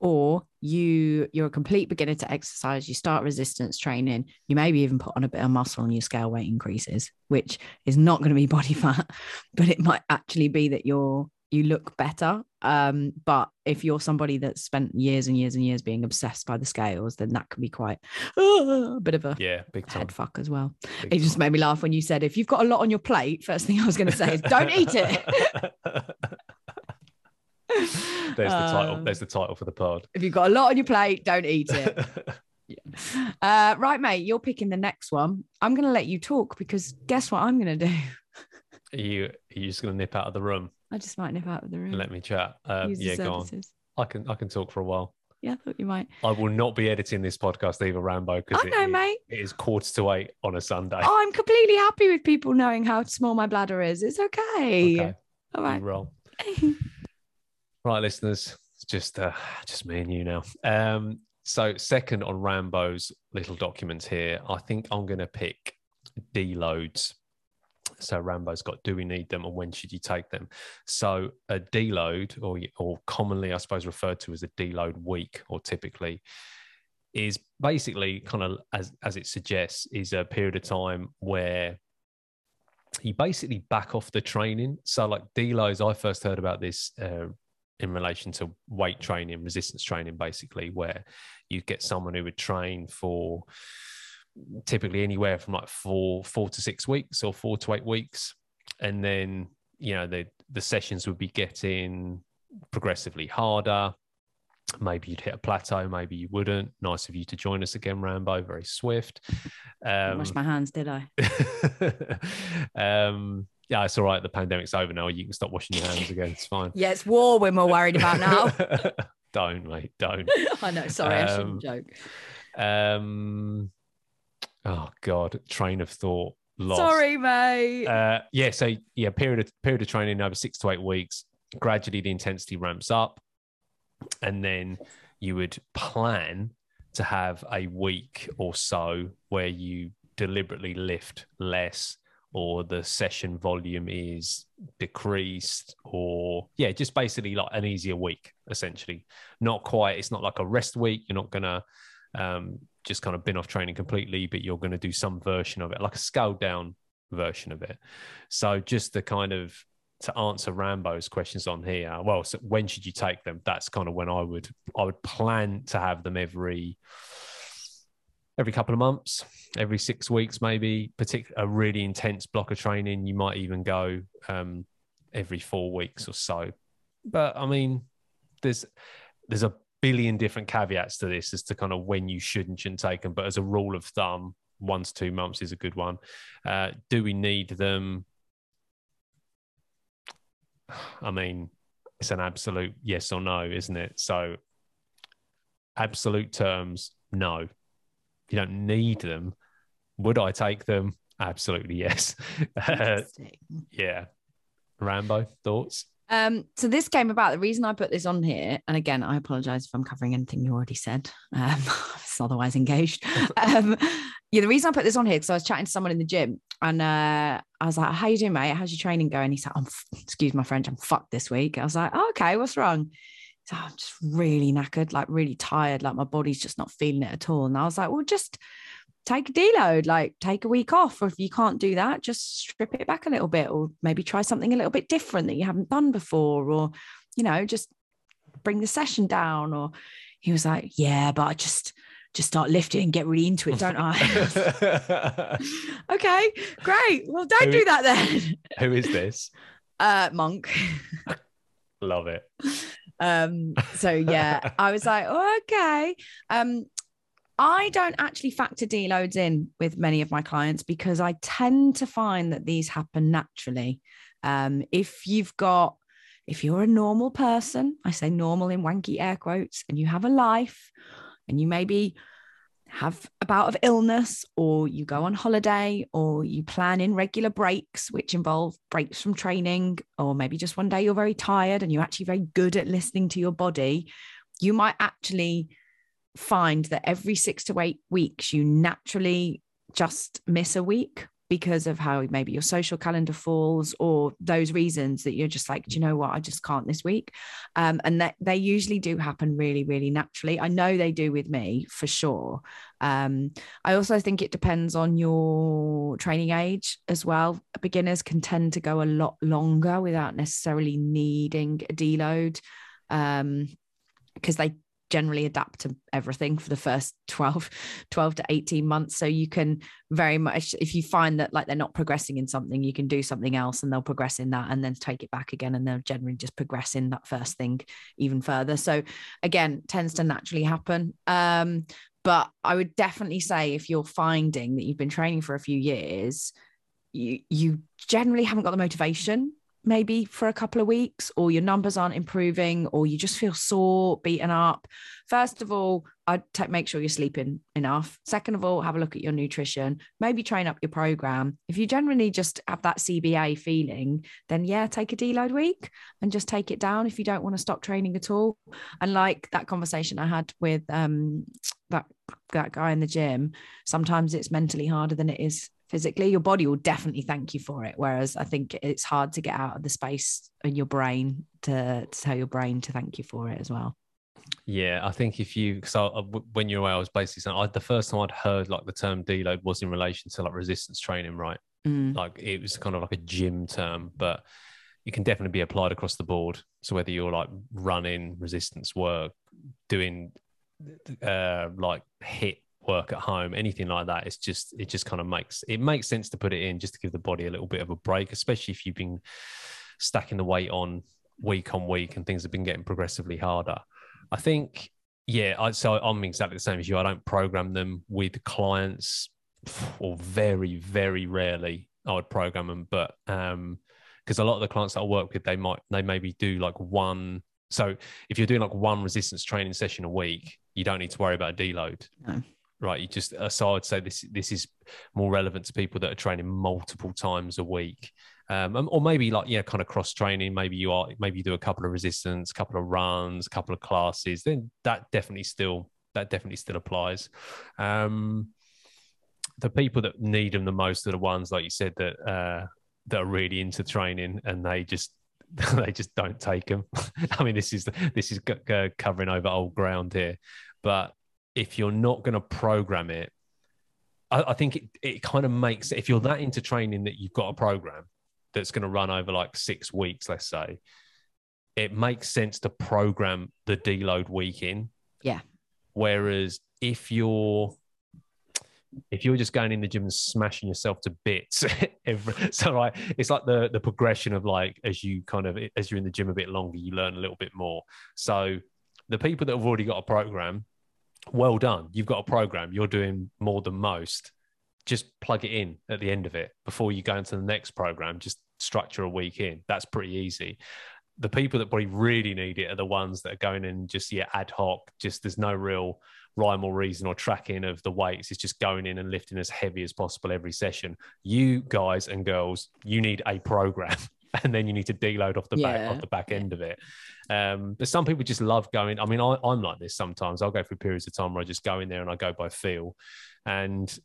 Or you you're a complete beginner to exercise you start resistance training you maybe even put on a bit of muscle and your scale weight increases which is not going to be body fat but it might actually be that you're you look better um, but if you're somebody that's spent years and years and years being obsessed by the scales then that can be quite uh, a bit of a yeah big time. head fuck as well big it just time. made me laugh when you said if you've got a lot on your plate first thing i was going to say is don't eat it there's the title. Um, there's the title for the pod. If you've got a lot on your plate, don't eat it. yeah. uh, right, mate. You're picking the next one. I'm going to let you talk because guess what I'm going to do. Are you are you just going to nip out of the room? I just might nip out of the room. Let me chat. Um, yeah, go on. I can I can talk for a while. Yeah, I thought you might. I will not be editing this podcast either, Rambo, because I know, it, mate. It is quarter to eight on a Sunday. Oh, I'm completely happy with people knowing how small my bladder is. It's okay. okay. All right. Roll. Right, listeners, it's just uh, just me and you now. Um, so second on Rambo's little documents here, I think I'm going to pick deloads. So Rambo's got do we need them and when should you take them? So a deload, or or commonly I suppose referred to as a deload week, or typically is basically kind of as as it suggests is a period of time where you basically back off the training. So like deloads, I first heard about this uh, in relation to weight training, resistance training, basically, where you get someone who would train for typically anywhere from like four four to six weeks or four to eight weeks, and then you know the the sessions would be getting progressively harder. Maybe you'd hit a plateau, maybe you wouldn't. Nice of you to join us again, Rambo. Very swift. Um, Wash my hands, did I? um, yeah, it's all right. The pandemic's over now. You can stop washing your hands again. It's fine. yeah, it's war we're more worried about now. don't, mate. Don't. I know. Sorry, um, I shouldn't um, joke. Um. Oh God, train of thought. Lost. Sorry, mate. Uh, yeah. So yeah, period of period of training over six to eight weeks. Gradually, the intensity ramps up, and then you would plan to have a week or so where you deliberately lift less or the session volume is decreased or yeah just basically like an easier week essentially not quite it's not like a rest week you're not gonna um, just kind of bin off training completely but you're going to do some version of it like a scaled down version of it so just the kind of to answer rambo's questions on here well so when should you take them that's kind of when i would i would plan to have them every every couple of months, every six weeks, maybe. Particular a really intense block of training, you might even go um, every four weeks or so. But I mean, there's there's a billion different caveats to this as to kind of when you should and shouldn't take them. But as a rule of thumb, one to two months is a good one. Uh, do we need them? I mean, it's an absolute yes or no, isn't it? So, absolute terms, no you don't need them. Would I take them? Absolutely, yes. yeah. Rambo, thoughts? Um, so this came about. The reason I put this on here, and again, I apologize if I'm covering anything you already said. Um, it's otherwise engaged. um, yeah, the reason I put this on here because I was chatting to someone in the gym, and uh, I was like, "How you doing, mate? How's your training going?" He said, "I'm, excuse my French, I'm fucked this week." I was like, oh, "Okay, what's wrong?" So I'm just really knackered, like really tired, like my body's just not feeling it at all. And I was like, well, just take a deload, like take a week off. Or if you can't do that, just strip it back a little bit, or maybe try something a little bit different that you haven't done before, or, you know, just bring the session down. Or he was like, yeah, but I just, just start lifting and get really into it, don't I? okay, great. Well, don't Who- do that then. Who is this? Uh, monk. Love it. Um, so yeah, I was like, oh, okay. Um, I don't actually factor deloads in with many of my clients because I tend to find that these happen naturally. Um, if you've got, if you're a normal person, I say normal in wanky air quotes, and you have a life and you maybe have a bout of illness or you go on holiday or you plan in regular breaks which involve breaks from training or maybe just one day you're very tired and you're actually very good at listening to your body you might actually find that every 6 to 8 weeks you naturally just miss a week because of how maybe your social calendar falls or those reasons that you're just like do you know what? I just can't this week. Um, and that they usually do happen really really naturally. I know they do with me for sure. Um, i also think it depends on your training age as well. Beginners can tend to go a lot longer without necessarily needing a deload um, because they generally adapt to everything for the first 12 12 to 18 months. So you can very much if you find that like they're not progressing in something you can do something else and they'll progress in that and then take it back again and they'll generally just progress in that first thing even further. So again tends to naturally happen. Um but i would definitely say if you're finding that you've been training for a few years you you generally haven't got the motivation maybe for a couple of weeks or your numbers aren't improving or you just feel sore beaten up. First of all i'd ta- make sure you're sleeping enough. Second of all have a look at your nutrition. Maybe train up your program. If you generally just have that cba feeling then yeah take a deload week and just take it down if you don't want to stop training at all. And like that conversation i had with um that that guy in the gym sometimes it's mentally harder than it is physically your body will definitely thank you for it whereas i think it's hard to get out of the space in your brain to, to tell your brain to thank you for it as well Yeah, I think if you so uh, when you were away, I was basically saying I, the first time I'd heard like the term deload was in relation to like resistance training, right? Mm, Like it was kind of like a gym term, but it can definitely be applied across the board. So whether you're like running resistance work, doing uh like HIIT work at home, anything like that, it's just it just kind of makes it makes sense to put it in just to give the body a little bit of a break, especially if you've been stacking the weight on week on week and things have been getting progressively harder. I think, yeah, I, so I'm exactly the same as you. I don't program them with clients, or very, very rarely I would program them. But um, because a lot of the clients that I work with, they might they maybe do like one. So if you're doing like one resistance training session a week, you don't need to worry about a deload. No. Right, you just I'd say this this is more relevant to people that are training multiple times a week um, or maybe like yeah, kind of cross training. Maybe you are maybe you do a couple of resistance, a couple of runs, a couple of classes. Then that definitely still that definitely still applies. Um, the people that need them the most are the ones like you said that uh, that are really into training and they just they just don't take them. I mean, this is this is covering over old ground here, but if you're not going to program it, I, I think it, it kind of makes if you're that into training that you've got a program that's going to run over like six weeks, let's say, it makes sense to program the deload week in. Yeah. Whereas if you're if you're just going in the gym and smashing yourself to bits every, so like it's like the the progression of like as you kind of as you're in the gym a bit longer you learn a little bit more so the people that have already got a program well done. You've got a program. You're doing more than most. Just plug it in at the end of it before you go into the next program. Just structure a week in. That's pretty easy. The people that probably really need it are the ones that are going in just yeah ad hoc. Just there's no real rhyme or reason or tracking of the weights. It's just going in and lifting as heavy as possible every session. You guys and girls you need a program and then you need to deload off the back off the back end of it um, but some people just love going. I mean, I, I'm like this sometimes. I'll go through periods of time where I just go in there and I go by feel. And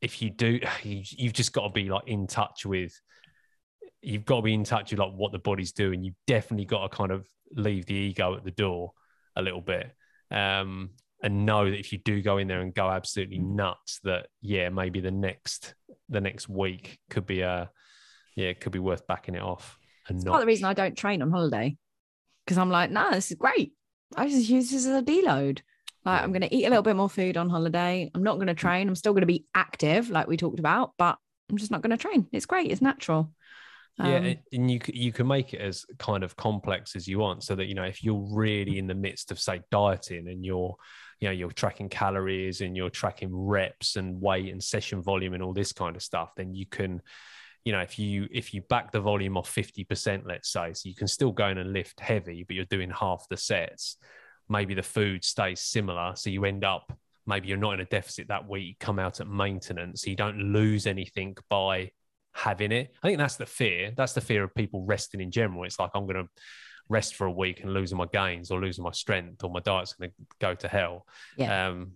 if you do, you, you've just got to be like in touch with. You've got to be in touch with like what the body's doing. You've definitely got to kind of leave the ego at the door a little bit, um, and know that if you do go in there and go absolutely nuts, that yeah, maybe the next the next week could be a yeah, it could be worth backing it off and It's not part of the reason I don't train on holiday because I'm like, nah, this is great. I just use this as a deload. Like I'm going to eat a little bit more food on holiday. I'm not going to train. I'm still going to be active, like we talked about, but I'm just not going to train. It's great. It's natural. yeah, Um, and- and you you can make it as kind of complex as you want, so that you know if you're really in the midst of say dieting and you're you know you're tracking calories and you're tracking reps and weight and session volume and all this kind of stuff, then you can you know if you if you back the volume off 50% let's say so you can still go in and lift heavy but you're doing half the sets maybe the food stays similar. So you end up maybe you're not in a deficit that week you come out at maintenance so you don't lose anything by having it. I think that's the fear. That's the fear of people resting in general. It's like i'm going to rest for a week and losing my gains or losing my strength or my diet's going to go to hell. Yeah. um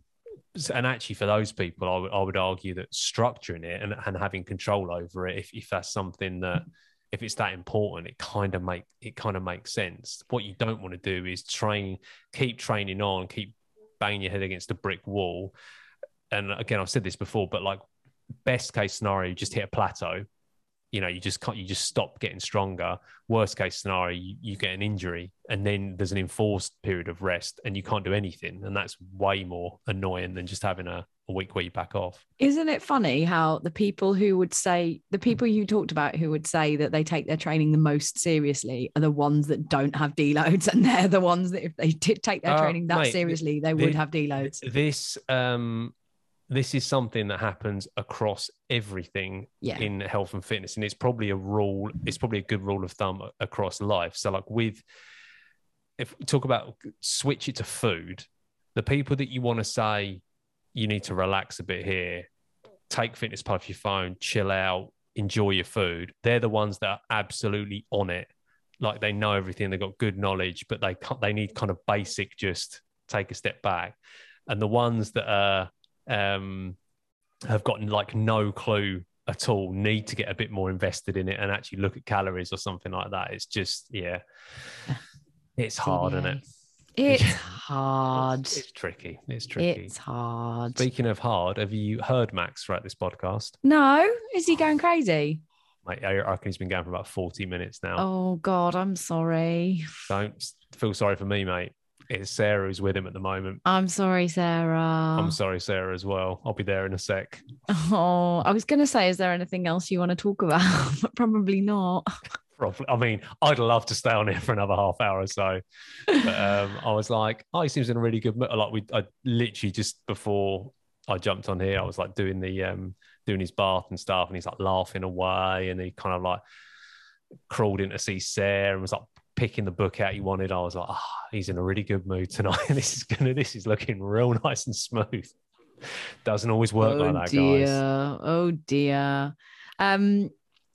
and actually for those people I would I would argue that structuring it and, and having control over it if, if that's something that mm-hmm. if it's that important it kind of make it kind of makes sense. What you don't want to do is train keep training on keep banging your head against a brick wall. And again I've said this before but like best case scenario you just hit a plateau you know you just can't you just stop getting stronger worst case scenario you, you get an injury and then there's an enforced period of rest and you can't do anything and that's way more annoying than just having a, a week where you back off Isn't it funny how the people who would say, the people you talked about who would say that they take their training the most seriously are the ones that don't have deloads. And they're the ones that if they did take their Uh, training that mate, seriously, they the- would have deloads. this um this is something that happens across everything Yeah. in health and fitness and it's probably a rule it's probably a good rule of thumb across life. So like with if we talk about switch it to food the people that you want to say you need to relax a bit here take fitness part off your phone chill out enjoy your food they're the ones that are absolutely on it. Like they know everything they've got good knowledge but they can't they need kind of basic just take a step back. And the ones that are um have gotten like no clue at all need to get a bit more invested in it and actually look at calories or something like that. It's just yeah it's hard isn't it? It's hard. it's, it's tricky. It's tricky. It's hard. speaking of hard have you heard max throughout this podcast? No, is he going crazy? Mate, I reckon he's been going for about 40 minutes now. Oh God, I'm sorry. don't feel sorry for me mate it's sarah who's with him at the moment I'm sorry, Sarah. i'm sorry sarah as well i'll be there in a sec Oh, I was going to say, is there anything else you want to talk about? but probably not. Probably. I mean, I'd love to stay on here for another half hour or so. But um, I was like, oh, he seems in a really good mood. Like we, I literally just before I jumped on here, I was like doing the um, doing his bath and stuff, and he's like laughing away, and he kind of like crawled in to see Sarah and was like picking the book out he wanted. I was like, oh, he's in a really good mood tonight. this is gonna, this is looking real nice and smooth. Doesn't always work oh like that, dear. guys. Oh dear. Um,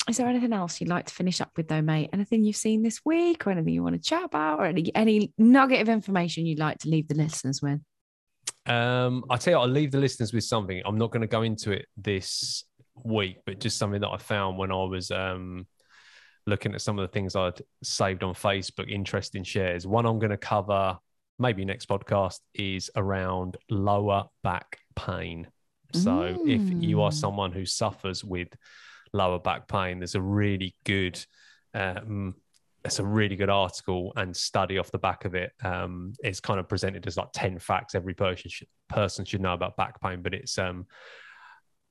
is there anything else you'd like to finish up with, though, mate? Anything you've seen this week, or anything you want to chat about, or any any nugget of information you'd like to leave the listeners with? Um, I tell you, I'll leave the listeners with something. I'm not going to go into it this week, but just something that I found when I was um, looking at some of the things I'd saved on Facebook, interesting shares. One I'm going to cover maybe next podcast is around lower back pain. So if you are Mm. someone who suffers with lower back pain, there's a really good um, it's a really good article and study off the back of it. Um, it's kind of presented as like 10 facts every person should, person should know about back pain, but it's, um,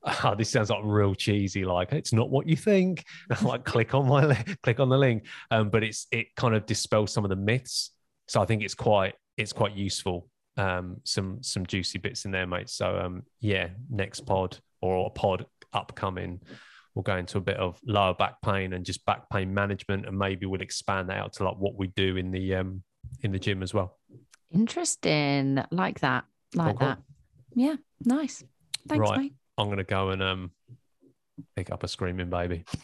this sounds like real cheesy, like it's not what you think. like click on my, li- click on the link. Um, but it's, it kind of dispels some of the myths. So I think it's quite, it's quite useful. Um, some, some juicy bits in there, mate. So, um, yeah, next pod or a pod upcoming, we'll go into a bit of lower back pain and just back pain management, and maybe we'll expand that out to like what we do in the um in the gym as well. Interesting. Like that. Like cool. that. Yeah. Nice. Thanks, Right. mate. I'm gonna go and um pick up a screaming baby.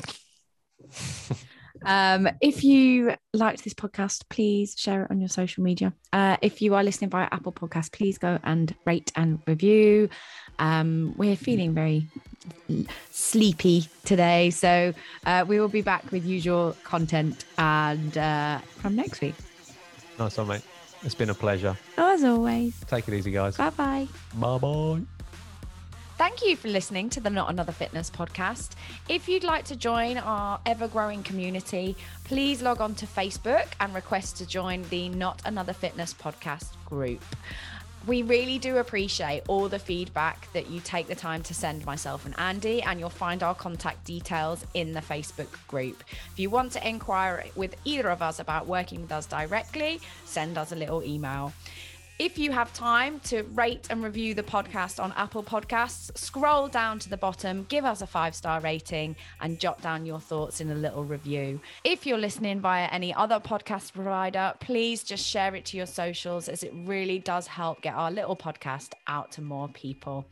Um, if you liked this podcast, please share it on your social media. Uh, if you are listening via Apple Podcast, please go and rate and review. Um, we're feeling very sleepy today, so uh, we will be back with usual content and uh, from next week. Nice one, mate. It's been a pleasure. As always, Take it easy, guys. bye bye. Bye bye. Thank you for listening to the Not Another Fitness podcast. If you'd like to join our ever growing community, please log on to Facebook and request to join the Not Another Fitness podcast group. We really do appreciate all the feedback that you take the time to send myself and Andy, and you'll find our contact details in the Facebook group. If you want to inquire with either of us about working with us directly, send us a little email. If you have time to rate and review the podcast on Apple Podcasts, scroll down to the bottom, give us a five star rating, and jot down your thoughts in a little review. If you're listening via any other podcast provider, please just share it to your socials as it really does help get our little podcast out to more people.